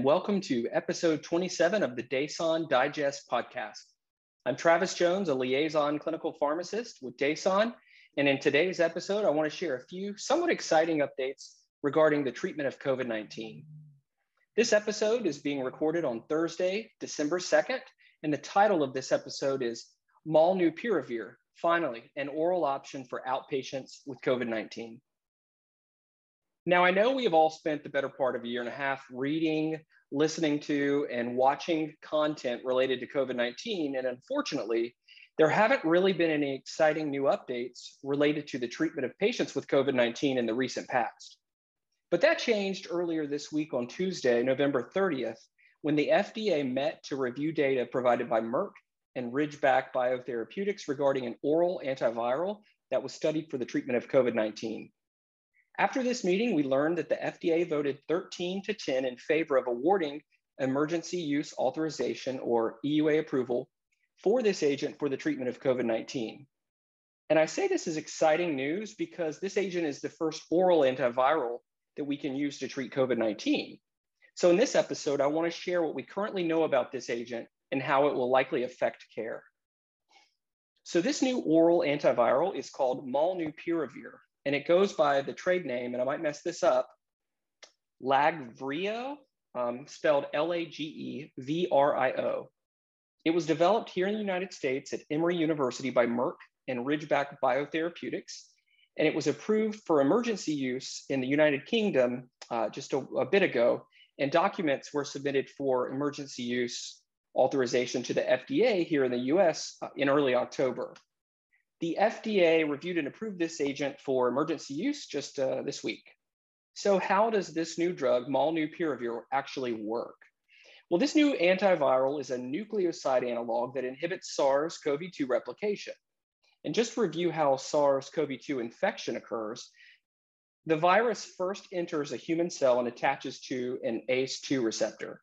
And welcome to episode 27 of the DASON Digest podcast. I'm Travis Jones, a liaison clinical pharmacist with DASON. And in today's episode, I want to share a few somewhat exciting updates regarding the treatment of COVID 19. This episode is being recorded on Thursday, December 2nd, and the title of this episode is Molnupiravir, finally, an oral option for outpatients with COVID 19. Now, I know we have all spent the better part of a year and a half reading, listening to, and watching content related to COVID 19. And unfortunately, there haven't really been any exciting new updates related to the treatment of patients with COVID 19 in the recent past. But that changed earlier this week on Tuesday, November 30th, when the FDA met to review data provided by Merck and Ridgeback Biotherapeutics regarding an oral antiviral that was studied for the treatment of COVID 19. After this meeting, we learned that the FDA voted 13 to 10 in favor of awarding emergency use authorization or EUA approval for this agent for the treatment of COVID 19. And I say this is exciting news because this agent is the first oral antiviral that we can use to treat COVID 19. So, in this episode, I want to share what we currently know about this agent and how it will likely affect care. So, this new oral antiviral is called Molnupiravir, and it goes by the trade name, and I might mess this up, Lagevrio, um, spelled L-A-G-E-V-R-I-O. It was developed here in the United States at Emory University by Merck and Ridgeback Biotherapeutics, and it was approved for emergency use in the United Kingdom uh, just a, a bit ago, and documents were submitted for emergency use authorization to the FDA here in the US uh, in early October. The FDA reviewed and approved this agent for emergency use just uh, this week. So how does this new drug, molnupiravir, actually work? Well, this new antiviral is a nucleoside analog that inhibits SARS-CoV-2 replication. And just to review how SARS-CoV-2 infection occurs, the virus first enters a human cell and attaches to an ACE2 receptor.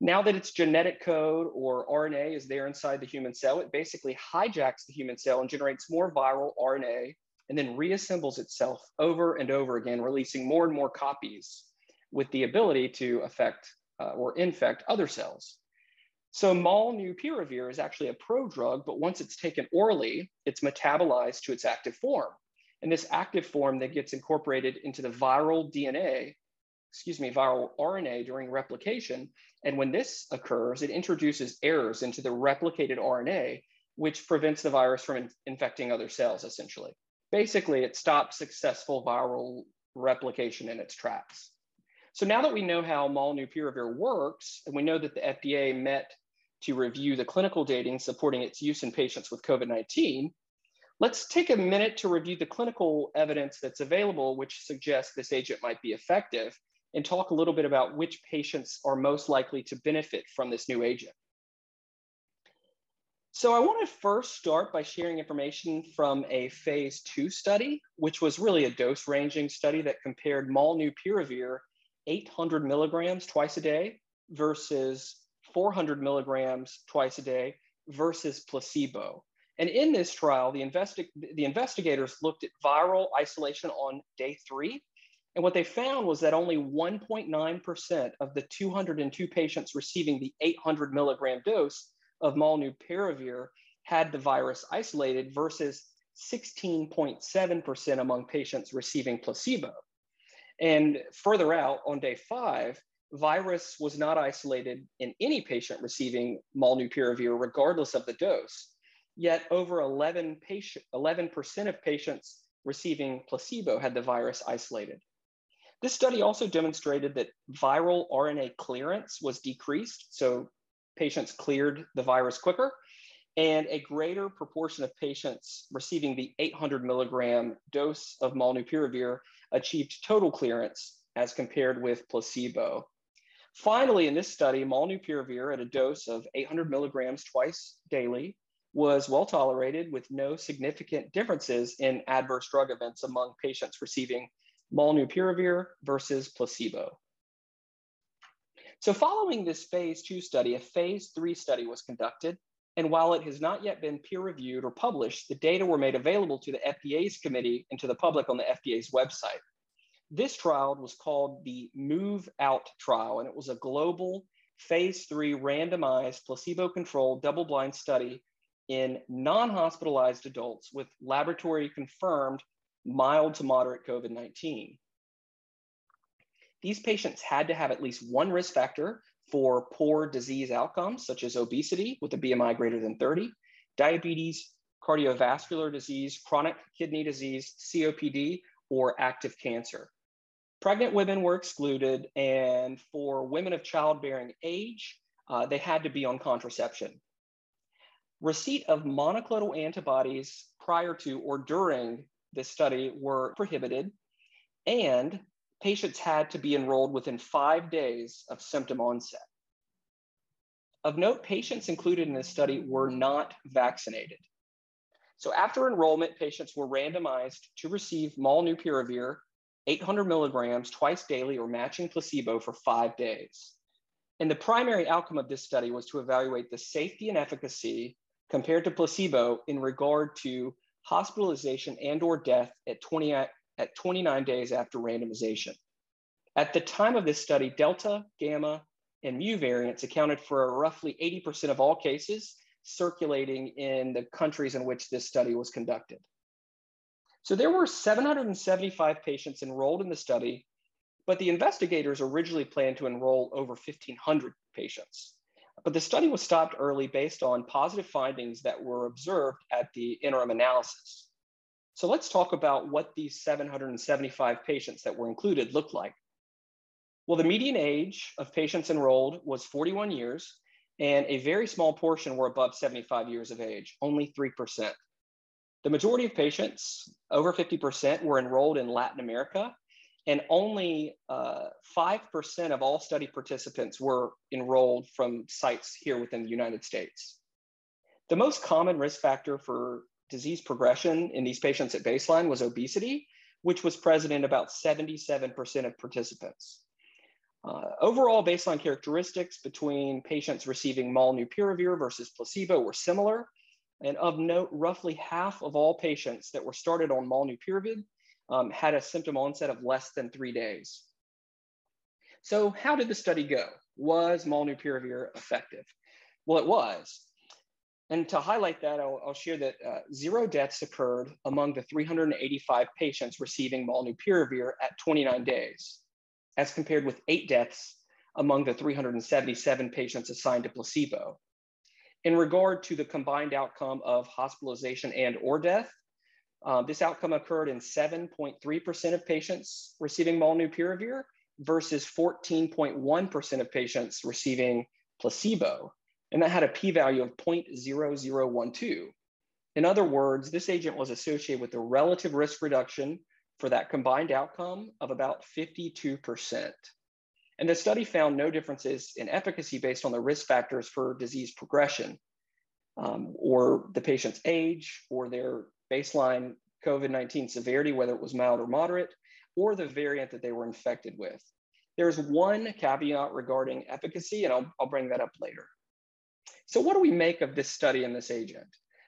Now that its genetic code or RNA is there inside the human cell, it basically hijacks the human cell and generates more viral RNA and then reassembles itself over and over again, releasing more and more copies with the ability to affect uh, or infect other cells. So molnupiravir is actually a prodrug, but once it's taken orally, it's metabolized to its active form. And this active form that gets incorporated into the viral DNA excuse me, viral RNA during replication. And when this occurs, it introduces errors into the replicated RNA, which prevents the virus from in infecting other cells, essentially. Basically, it stops successful viral replication in its tracks. So now that we know how molnupiravir works, and we know that the FDA met to review the clinical data supporting its use in patients with COVID-19, let's take a minute to review the clinical evidence that's available, which suggests this agent might be effective and talk a little bit about which patients are most likely to benefit from this new agent. So I want to first start by sharing information from a phase two study, which was really a dose ranging study that compared molnupiravir 800 milligrams twice a day versus 400 milligrams twice a day versus placebo. And in this trial, the, investi the investigators looked at viral isolation on day three and what they found was that only 1.9% of the 202 patients receiving the 800 milligram dose of molnupiravir had the virus isolated versus 16.7% among patients receiving placebo. And further out on day five, virus was not isolated in any patient receiving molnupiravir, regardless of the dose. Yet over 11 patient, 11% of patients receiving placebo had the virus isolated. This study also demonstrated that viral RNA clearance was decreased, so patients cleared the virus quicker, and a greater proportion of patients receiving the 800 milligram dose of molnupiravir achieved total clearance as compared with placebo. Finally, in this study, molnupiravir at a dose of 800 milligrams twice daily was well tolerated with no significant differences in adverse drug events among patients receiving molnupiravir versus placebo. So following this phase two study, a phase three study was conducted. And while it has not yet been peer reviewed or published, the data were made available to the FDA's committee and to the public on the FDA's website. This trial was called the Move Out trial, and it was a global phase three randomized placebo controlled double blind study in non hospitalized adults with laboratory confirmed mild to moderate COVID 19. These patients had to have at least one risk factor for poor disease outcomes, such as obesity with a BMI greater than 30, diabetes, cardiovascular disease, chronic kidney disease, COPD, or active cancer. Pregnant women were excluded, and for women of childbearing age, uh, they had to be on contraception. Receipt of monoclonal antibodies prior to or during this study were prohibited, and patients had to be enrolled within five days of symptom onset. Of note, patients included in this study were not vaccinated. So after enrollment, patients were randomized to receive molnupiravir 800 milligrams twice daily or matching placebo for five days. And the primary outcome of this study was to evaluate the safety and efficacy compared to placebo in regard to hospitalization and or death at, 20, at 29 days after randomization. At the time of this study, Delta, Gamma, and Mu variants accounted for roughly 80% of all cases circulating in the countries in which this study was conducted. So there were 775 patients enrolled in the study, but the investigators originally planned to enroll over 1,500 patients. But the study was stopped early based on positive findings that were observed at the interim analysis. So let's talk about what these 775 patients that were included looked like. Well, the median age of patients enrolled was 41 years, and a very small portion were above 75 years of age, only 3%. The majority of patients, over 50%, were enrolled in Latin America, and only uh, 5% of all study participants were enrolled from sites here within the United States. The most common risk factor for disease progression in these patients at baseline was obesity, which was present in about 77% of participants. Uh, overall baseline characteristics between patients receiving molnupiravir versus placebo were similar. And of note, roughly half of all patients that were started on molnupiravir um, had a symptom onset of less than three days. So how did the study go? Was molnupiravir effective? Well, it was. And to highlight that, I'll, I'll share that uh, zero deaths occurred among the 385 patients receiving molnupiravir at 29 days as compared with eight deaths among the 377 patients assigned to placebo. In regard to the combined outcome of hospitalization and or death, um, this outcome occurred in 7.3% of patients receiving molnupiravir versus 14.1% of patients receiving placebo. And that had a p-value of 0.0012. In other words, this agent was associated with a relative risk reduction for that combined outcome of about 52%. And the study found no differences in efficacy based on the risk factors for disease progression um, or the patient's age or their baseline COVID 19 severity, whether it was mild or moderate, or the variant that they were infected with. There's one caveat regarding efficacy, and I'll, I'll bring that up later. So, what do we make of this study and this agent?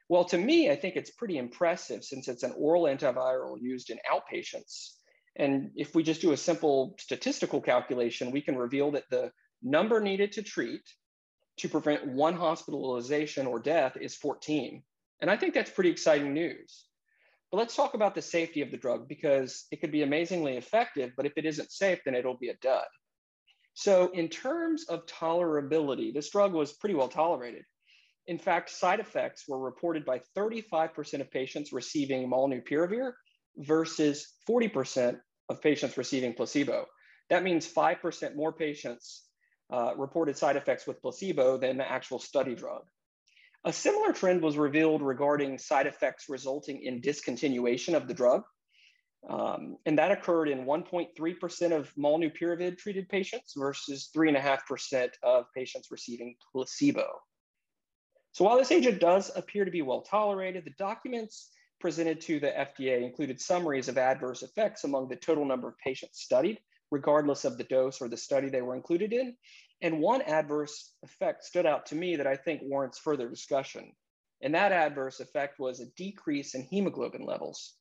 Well, to me, I think it's pretty impressive since it's an oral antiviral used in outpatients. And if we just do a simple statistical calculation, we can reveal that the number needed to treat to prevent one hospitalization or death is 14. And I think that's pretty exciting news. But let's talk about the safety of the drug because it could be amazingly effective, but if it isn't safe, then it'll be a dud. So, in terms of tolerability, this drug was pretty well tolerated. In fact, side effects were reported by 35% of patients receiving molnupiravir versus 40% of patients receiving placebo. That means 5% more patients uh, reported side effects with placebo than the actual study drug. A similar trend was revealed regarding side effects resulting in discontinuation of the drug. Um, and that occurred in 1.3% of molnupiravir treated patients versus 3.5% of patients receiving placebo. So while this agent does appear to be well tolerated, the documents presented to the FDA included summaries of adverse effects among the total number of patients studied, regardless of the dose or the study they were included in. And one adverse effect stood out to me that I think warrants further discussion. And that adverse effect was a decrease in hemoglobin levels.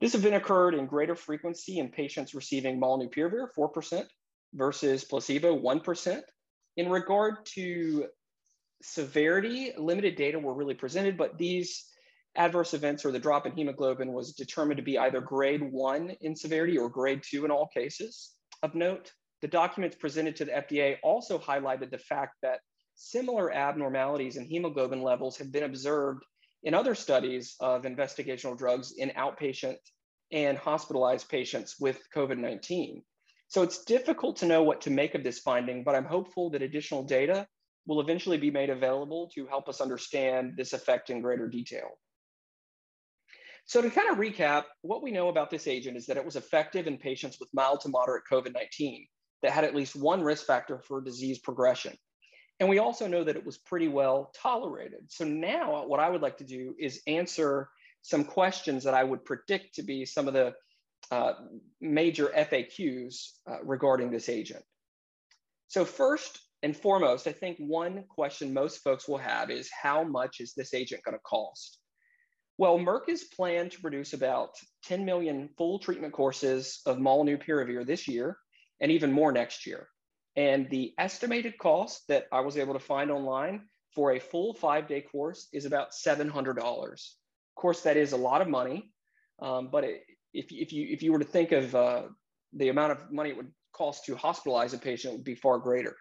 This event occurred in greater frequency in patients receiving molnupiravir, 4%, versus placebo, 1%. In regard to severity, limited data were really presented, but these adverse events or the drop in hemoglobin was determined to be either grade one in severity or grade two in all cases. Of note, the documents presented to the FDA also highlighted the fact that similar abnormalities in hemoglobin levels have been observed in other studies of investigational drugs in outpatient and hospitalized patients with COVID 19. So it's difficult to know what to make of this finding, but I'm hopeful that additional data will eventually be made available to help us understand this effect in greater detail. So to kind of recap, what we know about this agent is that it was effective in patients with mild to moderate COVID-19 that had at least one risk factor for disease progression. And we also know that it was pretty well tolerated. So now what I would like to do is answer some questions that I would predict to be some of the uh, major FAQs uh, regarding this agent. So first and foremost, I think one question most folks will have is how much is this agent gonna cost? Well, Merck is planned to produce about 10 million full treatment courses of molnupiravir this year and even more next year. And the estimated cost that I was able to find online for a full five day course is about $700. Of course, that is a lot of money, um, but it, if, if, you, if you were to think of uh, the amount of money it would cost to hospitalize a patient would be far greater.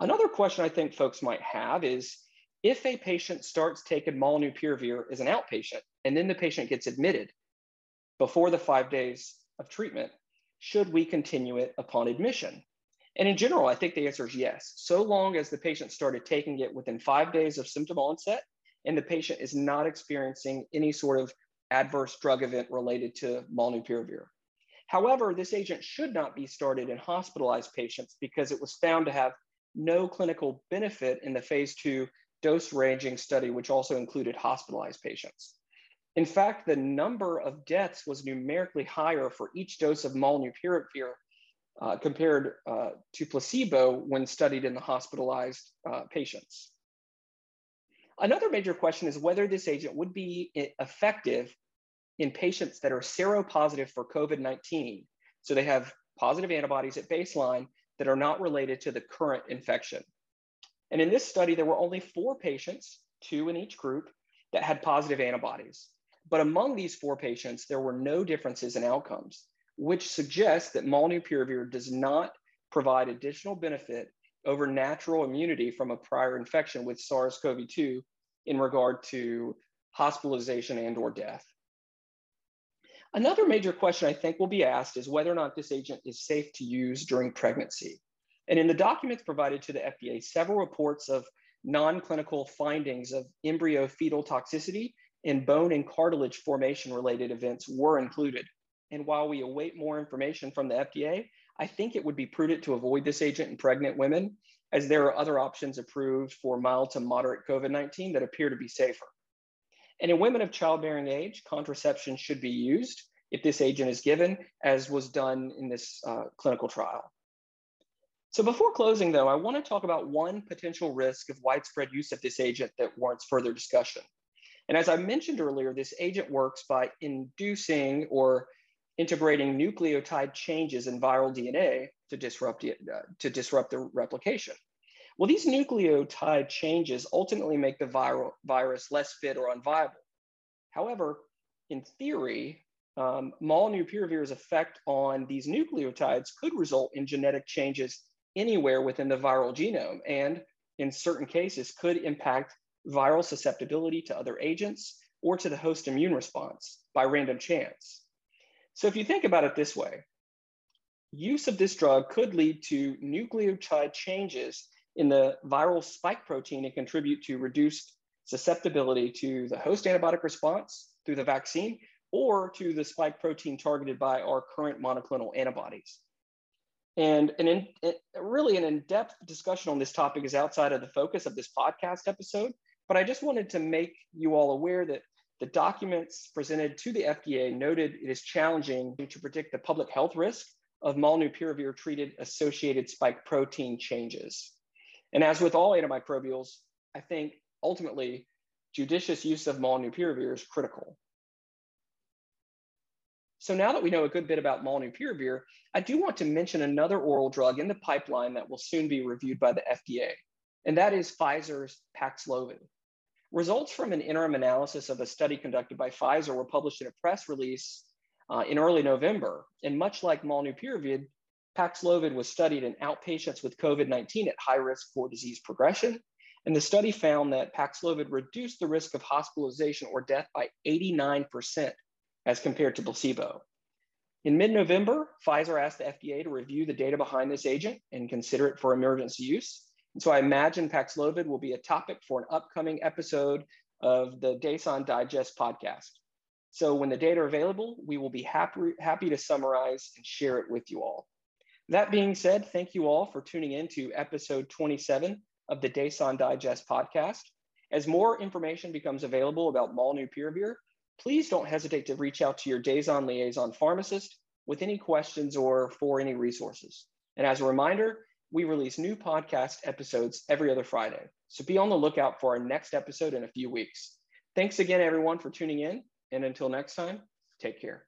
Another question I think folks might have is if a patient starts taking molnupiravir as an outpatient and then the patient gets admitted before the five days of treatment, should we continue it upon admission? And in general, I think the answer is yes, so long as the patient started taking it within five days of symptom onset and the patient is not experiencing any sort of adverse drug event related to molnupiravir. However, this agent should not be started in hospitalized patients because it was found to have no clinical benefit in the phase two dose ranging study, which also included hospitalized patients. In fact, the number of deaths was numerically higher for each dose of molnupiravir uh, compared uh, to placebo when studied in the hospitalized uh, patients. Another major question is whether this agent would be effective in patients that are seropositive for COVID 19. So they have positive antibodies at baseline that are not related to the current infection. And in this study, there were only four patients, two in each group, that had positive antibodies. But among these four patients, there were no differences in outcomes which suggests that molnupiravir does not provide additional benefit over natural immunity from a prior infection with SARS-CoV-2 in regard to hospitalization and or death. Another major question I think will be asked is whether or not this agent is safe to use during pregnancy. And in the documents provided to the FDA, several reports of non-clinical findings of embryo fetal toxicity and bone and cartilage formation related events were included. And while we await more information from the FDA, I think it would be prudent to avoid this agent in pregnant women, as there are other options approved for mild to moderate COVID 19 that appear to be safer. And in women of childbearing age, contraception should be used if this agent is given, as was done in this uh, clinical trial. So before closing, though, I want to talk about one potential risk of widespread use of this agent that warrants further discussion. And as I mentioned earlier, this agent works by inducing or integrating nucleotide changes in viral DNA to disrupt, it, uh, to disrupt the replication. Well, these nucleotide changes ultimately make the viral virus less fit or unviable. However, in theory, um, molnupiravir's effect on these nucleotides could result in genetic changes anywhere within the viral genome, and in certain cases, could impact viral susceptibility to other agents or to the host immune response by random chance. So if you think about it this way, use of this drug could lead to nucleotide changes in the viral spike protein and contribute to reduced susceptibility to the host antibiotic response through the vaccine or to the spike protein targeted by our current monoclonal antibodies. And an in, really an in-depth discussion on this topic is outside of the focus of this podcast episode, but I just wanted to make you all aware that the documents presented to the FDA noted it is challenging to predict the public health risk of molnupiravir treated associated spike protein changes. And as with all antimicrobials, I think ultimately judicious use of molnupiravir is critical. So now that we know a good bit about molnupiravir, I do want to mention another oral drug in the pipeline that will soon be reviewed by the FDA, and that is Pfizer's Paxlovid. Results from an interim analysis of a study conducted by Pfizer were published in a press release uh, in early November. And much like molnupiravir, Paxlovid was studied in outpatients with COVID-19 at high risk for disease progression. And the study found that Paxlovid reduced the risk of hospitalization or death by 89% as compared to placebo. In mid-November, Pfizer asked the FDA to review the data behind this agent and consider it for emergency use. And so I imagine Paxlovid will be a topic for an upcoming episode of the DASON Digest podcast. So when the data are available, we will be happy, happy to summarize and share it with you all. That being said, thank you all for tuning in to episode 27 of the DASON Digest podcast. As more information becomes available about molnupiravir, please don't hesitate to reach out to your DASON liaison pharmacist with any questions or for any resources. And as a reminder, we release new podcast episodes every other Friday. So be on the lookout for our next episode in a few weeks. Thanks again, everyone, for tuning in. And until next time, take care.